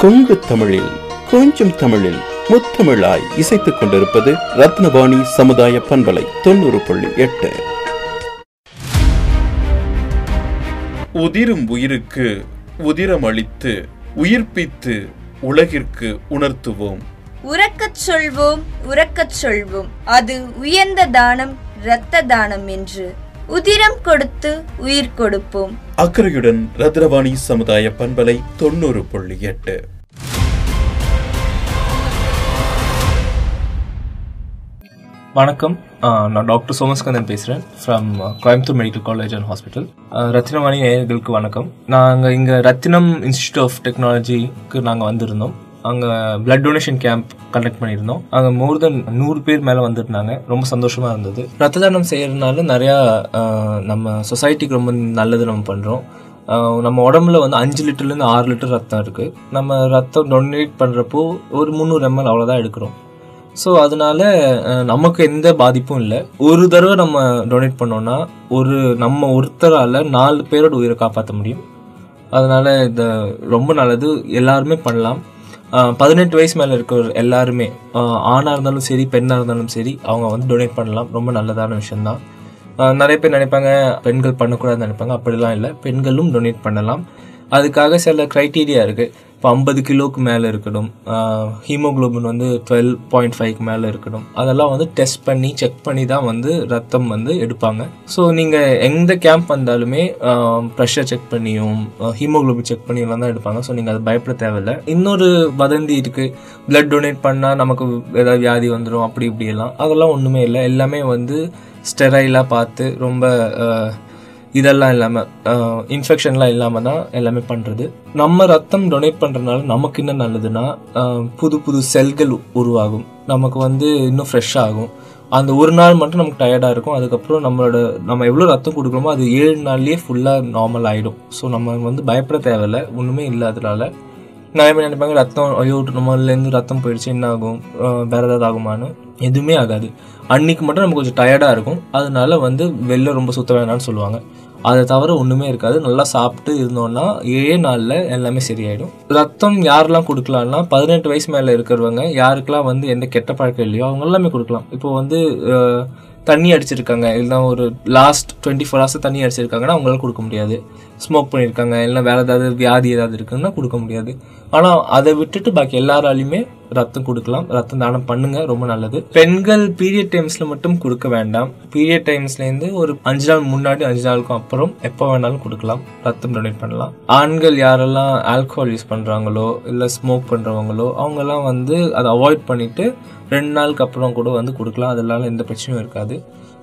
கொங்கு தமிழில் கொஞ்சம் தமிழில் முத்தமிழாய் இசைத்துக் கொண்டிருப்பது ரத்னவாணி சமுதாய பண்பலை தொண்ணூறு புள்ளி எட்டு. உதிரும் உயிருக்கு உதிரமளித்து உயிர்ப்பித்து உலகிற்கு உணர்த்துவோம். உறக்கச் சொல்வோம் உறக்கச் சொல்வோம். அது உயர்ந்த தானம் இரத்த தானம் என்று. உதிரம் கொடுத்து உயிர் கொடுப்போம். அக்கறையுடன் ரத்னவாணி சமுதாய பண்பலை தொண்ணூறு புள்ளி எட்டு. வணக்கம். நான் டாக்டர் சோமஸ்கந்தன் பேசுகிறேன் from Coimbatore medical college and hospital Rathinavani நேயர்களுக்கு வணக்கம். நாங்கள் இங்கே ரத்தினம் இன்ஸ்டியூட் ஆஃப் டெக்னாலஜிக்கு நாங்கள் வந்திருந்தோம். அங்கே பிளட் டொனேஷன் கேம்ப் கண்டக்ட் பண்ணியிருந்தோம். அங்கே மோர் தென் நூறு பேர் மேலே வந்துருந்தாங்க. ரொம்ப சந்தோஷமாக இருந்தது. ரத்த தானம் செய்யறதுனால நிறையா நம்ம சொசைட்டிக்கு ரொம்ப நல்லது நம்ம பண்ணுறோம் நம்ம உடம்புல வந்து அஞ்சு லிட்டர்லேருந்து ஆறு லிட்டர் ரத்தம் இருக்குது நம்ம ரத்தம் டொனேட் பண்ணுறப்போ ஒரு முந்நூறு எம்எல் அவ்வளோதான் எடுக்கிறோம். ஸோ அதனால நமக்கு எந்த பாதிப்பும் இல்லை. ஒரு தடவை நம்ம டொனேட் பண்ணோன்னா ஒரு நம்ம ஒருத்தரால் நாலு பேரோட உயிரை காப்பாற்ற முடியும். அதனால இந்த ரொம்ப நல்லது. எல்லாருமே பண்ணலாம். பதினெட்டு வயசு மேலே இருக்கிற எல்லாருமே ஆணாக இருந்தாலும் சரி பெண்ணாக இருந்தாலும் சரி அவங்க வந்து டொனேட் பண்ணலாம். ரொம்ப நல்லதான விஷயம்தான். நிறைய பேர் நினைப்பாங்க பெண்கள் பண்ணக்கூடாதுன்னு நினைப்பாங்க. அப்படிலாம் இல்லை. பெண்களும் டொனேட் பண்ணலாம். அதுக்காக சில க்ரைட்டீரியா இருக்குது இப்போ ஐம்பது கிலோக்கு மேலே இருக்கணும். ஹீமோகுளோபின் வந்து டுவெல் பாயிண்ட் ஃபைவ்க்கு மேலே இருக்கணும். அதெல்லாம் வந்து டெஸ்ட் பண்ணி செக் பண்ணி தான் வந்து ரத்தம் வந்து எடுப்பாங்க. ஸோ நீங்கள் எந்த கேம்ப் வந்தாலுமே ப்ரெஷர் செக் பண்ணியும் ஹீமோகுளோபின் செக் பண்ணியெல்லாம் தான் எடுப்பாங்க. ஸோ நீங்கள் அது பயப்பட தேவையில்லை. இன்னொரு வதந்தி இருக்குது பிளட் டொனேட் பண்ணால் நமக்கு ஏதாவது வியாதி வந்துடும் அப்படி இப்படியெல்லாம். அதெல்லாம் ஒன்றுமே இல்லை. எல்லாமே வந்து ஸ்டெரைலாக பார்த்து ரொம்ப இதெல்லாம் இல்லாமல் இன்ஃபெக்ஷன்லாம் இல்லாமல் தான் எல்லாமே பண்ணுறது நம்ம ரத்தம் டொனேட் பண்ணுறதுனால நமக்கு என்ன நல்லதுன்னா புது புது செல்கள் உருவாகும். நமக்கு வந்து இன்னும் ஃப்ரெஷ்ஷாகும் அந்த ஒரு நாள் மட்டும் நமக்கு டயர்டாக இருக்கும். அதுக்கப்புறம் நம்மளோட நம்ம எவ்வளோ ரத்தம் கொடுக்குறோமோ அது ஏழு நாள்லேயே ஃபுல்லாக நார்மல் ஆகிடும் ஸோ நம்ம வந்து பயப்பட தேவையில்ல. ஒன்றுமே இல்லை அதனால நிறைய பேர் நினைப்பாங்க ரத்தம் ஐயோ நம்மளேருந்து ரத்தம் போயிடுச்சு என்ன ஆகும்? வேறு வேற ஏதாவது ஆகுமான்னு? எதுவுமே ஆகாது. அன்னைக்கு மட்டும் நமக்கு கொஞ்சம் டயர்டாக இருக்கும். அதனால வந்து வெளில ரொம்ப சுத்த வேணாம்னு சொல்லுவாங்க. அதை தவிர ஒன்றுமே இருக்காது. நல்லா சாப்பிட்டு இருந்தோம்னா ஏழே நாளில் எல்லாமே சரியாயிடும். ரத்தம் யாரெல்லாம் கொடுக்கலாம்னா பதினெட்டு வயசு மேலே இருக்கிறவங்க யாருக்கெல்லாம் வந்து எந்த கெட்ட பழக்கம் இல்லையோ அவங்க எல்லாமே கொடுக்கலாம். இப்போ வந்து தண்ணி அடிச்சிருக்காங்க. இல்லைன்னா ஒரு லாஸ்ட் டுவெண்ட்டி ஃபோர் ஹவர்ஸ் தண்ணி அடிச்சிருக்காங்கன்னா அவங்களால கொடுக்க முடியாது. ஸ்மோக் பண்ணியிருக்காங்க இல்லை வேறு ஏதாவது வியாதி ஏதாவது இருக்குன்னா கொடுக்க முடியாது. ஆனால் அதை விட்டுட்டு பாக்கி எல்லாராலையுமே ரத்தம் கொடுக்கலாம். ரத்தம் தானம் பண்ணுங்க ரொம்ப நல்லது. பெண்கள் பீரியட் டைம்ஸ்ல மட்டும் கொடுக்க வேண்டாம். பீரியட் டைம்ஸ்லேருந்து ஒரு அஞ்சு நாள் முன்னாடி அஞ்சு நாளுக்கும் அப்புறம் எப்போ வேணாலும் கொடுக்கலாம். ரத்தம் டொனேட் பண்ணலாம். ஆண்கள் யாரெல்லாம் ஆல்கஹால் யூஸ் பண்றாங்களோ இல்லை ஸ்மோக் பண்றவங்களோ அவங்கெல்லாம் வந்து அதை அவாய்ட் பண்ணிட்டு ரெண்டு நாளுக்கு அப்புறம் கூட வந்து கொடுக்கலாம். அதனால எந்த பிரச்சனையும் இருக்காது.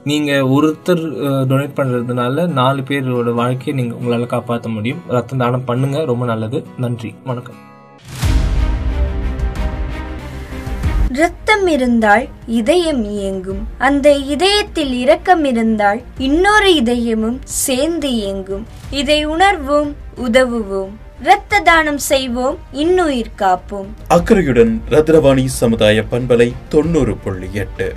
நீங்க ஒருத்தர் டொனேட் பண்றதுனால நாலு பேரோட வாழ்க்கையை நீங்க உங்களால காப்பாற்ற முடியும். ரத்தம் தானம் பண்ணுங்க ரொம்ப நல்லது. நன்றி வணக்கம். இரத்தம் இருந்தால் இதயம் இயங்கும். அந்த இதயத்தில் இரக்கம் இருந்தால் இன்னொரு இதயமும் சேர்ந்து இயங்கும். இதை உணர்வோம் உதவுவோம். இரத்த தானம் செய்வோம் இன்னுயிர் காப்போம். அக்கறையுடன் ரத்ரவாணி சமுதாய பண்பலை தொண்ணூறு புள்ளி எட்டு.